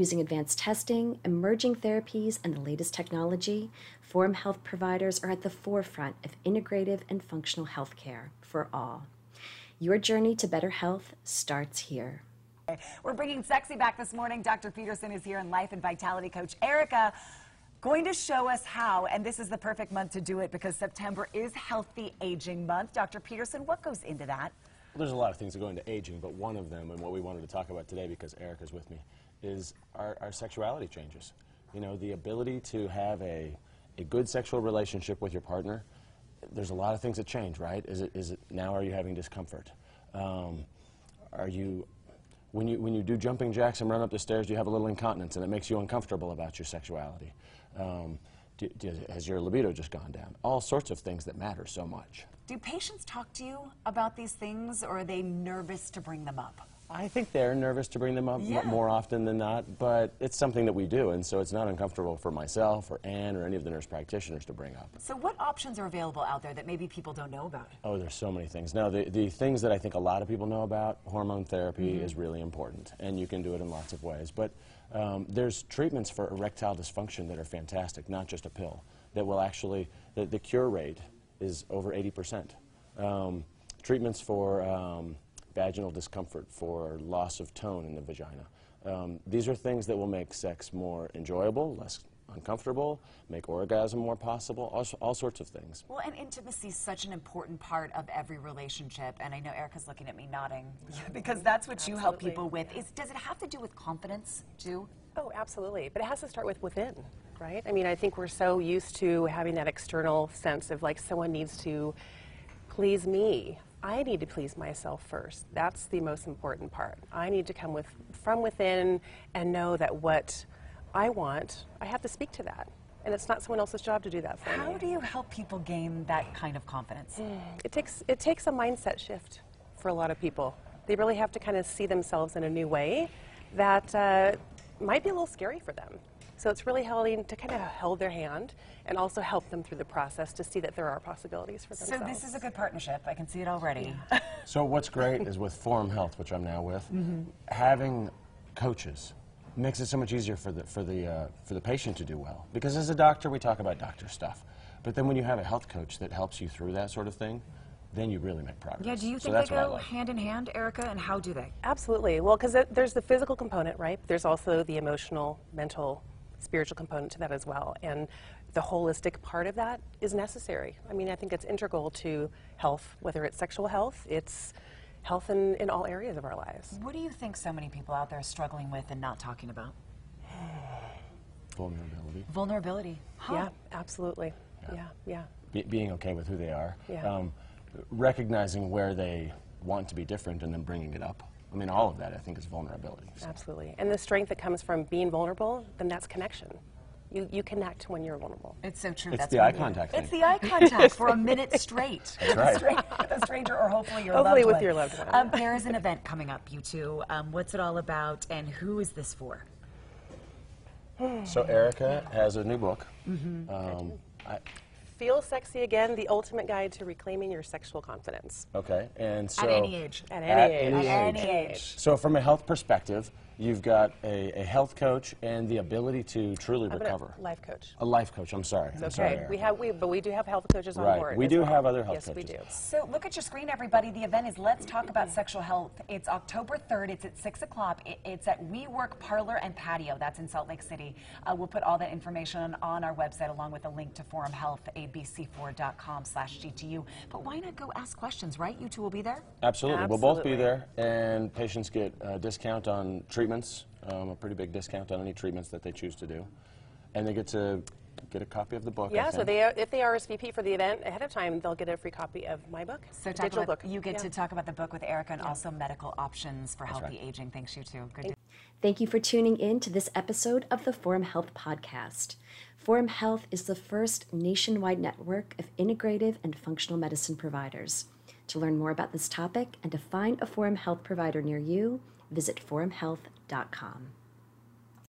Using advanced testing, emerging therapies, and the latest technology, Forum Health providers are at the forefront of integrative and functional healthcare for all. Your journey to better health starts here. We're bringing sexy back this morning. Dr. Peterson is here and life and vitality coach Erica going to show us how, and this is the perfect month to do it because September is Healthy Aging Month. Dr. Peterson, what goes into that? Well, there's a lot of things that go into aging, but one of them, and what we wanted to talk about today because Erica's with me, is our, our sexuality changes. You know, the ability to have a a good sexual relationship with your partner, there's a lot of things that change, right? Is it, is it now are you having discomfort? Um, are you, when you, when you do jumping jacks and run up the stairs, do you have a little incontinence and it makes you uncomfortable about your sexuality? Um, do, do, has your libido just gone down? All sorts of things that matter so much. Do patients talk to you about these things or are they nervous to bring them up? I think they're nervous to bring them up Yeah. more often than not, but it's something that we do, and so it's not uncomfortable for myself or Anne or any of the nurse practitioners to bring up. So what options are available out there that maybe people don't know about? Oh, there's so many things. Now, the, the things that I think a lot of people know about, hormone therapy is really important, and you can do it in lots of ways. But um, there's treatments for erectile dysfunction that are fantastic, not just a pill, that will actually, the, the cure rate is over 80%. Um, treatments for um, vaginal discomfort, for loss of tone in the vagina. Um, these are things that will make sex more enjoyable, less uncomfortable, make orgasm more possible, all, all sorts of things. Well, and intimacy is such an important part of every relationship, and I know Erica's looking at me nodding because that's what you help people with. Is does it have to do with confidence too? Oh, absolutely. But it has to start with within, right? I mean, I think we're so used to having that external sense of like someone needs to please me. I need to please myself first. That's the most important part. I need to come with from within and know that what I want, I have to speak to that. And it's not someone else's job to do that for How me. How do you help people gain that kind of confidence? It takes it takes a mindset shift for a lot of people. They really have to kind of see themselves in a new way that uh, might be a little scary for them. So it's really helping to kind of hold their hand and also help them through the process to see that there are possibilities for them. So this is a good partnership. I can see it already. So what's great is with Forum Health, which I'm now with, Mm-hmm. having coaches makes it so much easier for the for the uh, for the patient to do well. Because as a doctor, we talk about doctor stuff, but then when you have a health coach that helps you through that sort of thing, then you really make progress. yeah, do you think that's they go like. hand in hand, Erica? And how do they? Absolutely. Well, because there's the physical component, right? There's also the emotional, mental, spiritual component to that as well. And the holistic part of that is necessary. I mean, I think it's integral to health, whether it's sexual health, it's health in, in all areas of our lives. What do you think so many people out there are struggling with and not talking about? Vulnerability, Vulnerability. Huh. Yeah, absolutely. Yeah, yeah. Be- being okay with who they are, Yeah. um, recognizing where they want to be different, and then bringing it up. I mean, all of that I think is vulnerability. So. Absolutely. And the strength that comes from being vulnerable, then that's connection. You, you connect when you're vulnerable. It's so true. It's That's the eye we- contact It's the eye contact for a minute straight. with, right. a stranger, with a stranger or hopefully your Hopefully loved with one. your loved one. Um, there is an event coming up, you two. Um, what's it all about and who is this for? So Erica has a new book. Mm-hmm. Um, I, Feel Sexy Again, the ultimate guide to reclaiming your sexual confidence. okay, and so At any age. At At any age. any At any age. So, from a health perspective, you've got a, a health coach and the ability to truly I'm gonna- recover. Life coach. A life coach. I'm sorry. I'm sorry. Okay, we have we, but we do have health coaches on Right, board. we do well. have other health yes, we coaches. do. So look at your screen, everybody. The event is Let's Talk About Sexual Health. It's October 3rd. It's at 6 o'clock. It- It's at WeWork Parlor and Patio. That's in Salt Lake City. Uh, we'll put all that information on, on our website along with a link to Forum Health, abc4.com slash GTU. But why not go ask questions, right? You two will be there? Absolutely. Absolutely. We'll both be there, and patients get a discount on treatments, um, a pretty big discount on any treatments that they choose to do, and they get to get a copy of the book. Yeah, so think. they if they RSVP for the event ahead of time, they'll get a free copy of my book, So talk digital about, book. you get Yeah. to talk about the book with Erica and also medical options for healthy right. aging. Thanks, you too. Good to Thank you for tuning in to this episode of the Forum Health Podcast. Forum Health is the first nationwide network of integrative and functional medicine providers. To learn more about this topic and to find a Forum Health provider near you, visit forumhealth.com.